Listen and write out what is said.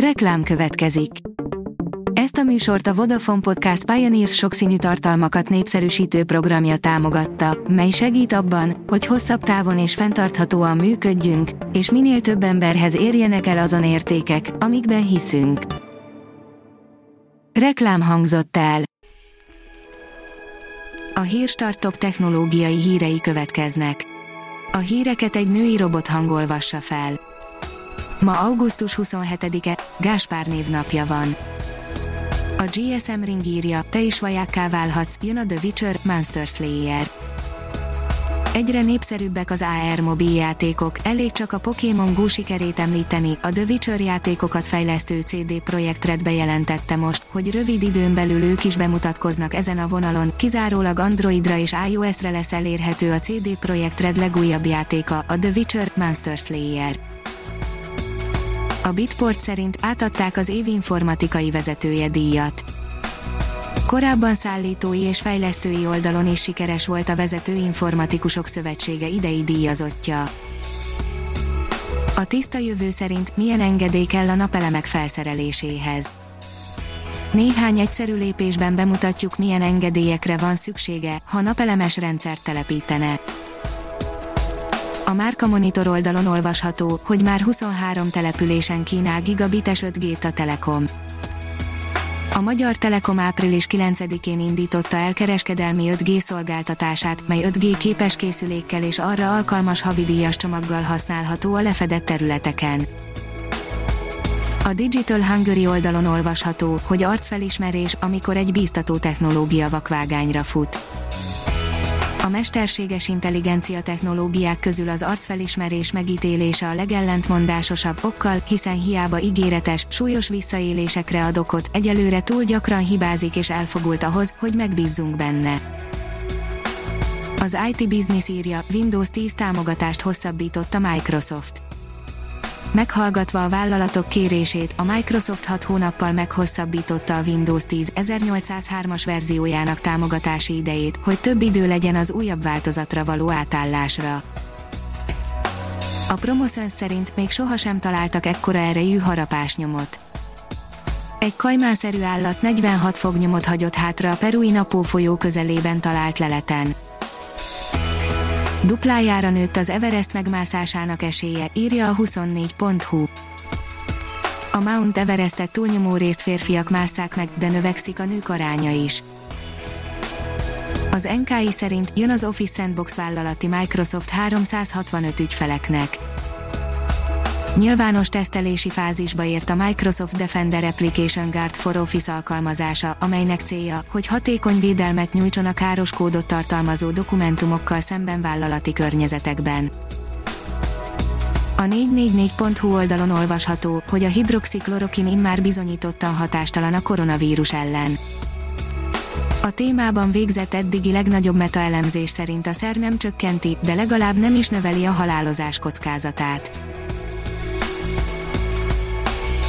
Reklám következik. Ezt a műsort a Vodafone Podcast Pioneers sokszínű tartalmakat népszerűsítő programja támogatta, mely segít abban, hogy hosszabb távon és fenntarthatóan működjünk, és minél több emberhez érjenek el azon értékek, amikben hiszünk. Reklám hangzott el. A Hírstart technológiai hírei következnek. A híreket egy női robot hangolvassa fel. Ma augusztus 27-e, Gáspár névnapja van. A GSM Ring írja, te is vajákká válhatsz, jön a The Witcher, Monster Slayer. Egyre népszerűbbek az AR mobil játékok, elég csak a Pokémon Go sikerét említeni, a The Witcher játékokat fejlesztő CD Projekt Red bejelentette most, hogy rövid időn belül ők is bemutatkoznak ezen a vonalon, kizárólag Androidra és iOS-re lesz elérhető a CD Projekt Red legújabb játéka, a The Witcher, Monster Slayer. A Bitport szerint átadták az év informatikai vezetője díjat. Korábban szállítói és fejlesztői oldalon is sikeres volt a Vezető Informatikusok Szövetsége idei díjazottja. A tiszta jövő szerint milyen engedély kell a napelemek felszereléséhez. Néhány egyszerű lépésben bemutatjuk milyen engedélyekre van szüksége, ha napelemes rendszert telepítene. A Márka Monitor oldalon olvasható, hogy már 23 településen kínál gigabites 5G-t a Telekom. A Magyar Telekom április 9-én indította el kereskedelmi 5G szolgáltatását, mely 5G képes készülékkel és arra alkalmas havidíjas csomaggal használható a lefedett területeken. A Digital Hungary oldalon olvasható, hogy arcfelismerés, amikor egy bíztató technológia vakvágányra fut. A mesterséges intelligencia technológiák közül az arcfelismerés megítélése a legellentmondásosabb okkal, hiszen hiába ígéretes, súlyos visszaélésekre ad okot, egyelőre túl gyakran hibázik és elfogult ahhoz, hogy megbízzunk benne. Az IT Business írja, Windows 10 támogatást hosszabbított a Microsoft. Meghallgatva a vállalatok kérését, a Microsoft 6 hónappal meghosszabbította a Windows 10 1803-as verziójának támogatási idejét, hogy több idő legyen az újabb változatra való átállásra. A Promoszön szerint még sohasem találtak ekkora erejű harapásnyomot. Egy kajmánszerű állat 46 fognyomot hagyott hátra a Perui Napó folyó közelében talált leleten. Duplájára nőtt az Everest megmászásának esélye, írja a 24.hu. A Mount Everestet túlnyomó részt férfiak másszák meg, de növekszik a nők aránya is. Az NKI szerint jön az Office Sandbox vállalati Microsoft 365 ügyfeleknek Nyilvános tesztelési fázisba ért a Microsoft Defender Application Guard for Office alkalmazása, amelynek célja, hogy hatékony védelmet nyújtson a káros kódot tartalmazó dokumentumokkal szemben vállalati környezetekben. A 444.hu oldalon olvasható, hogy a hidroxiklorokin immár bizonyítottan hatástalan a koronavírus ellen. A témában végzett eddigi legnagyobb metaelemzés szerint a szer nem csökkenti, de legalább nem is növeli a halálozás kockázatát.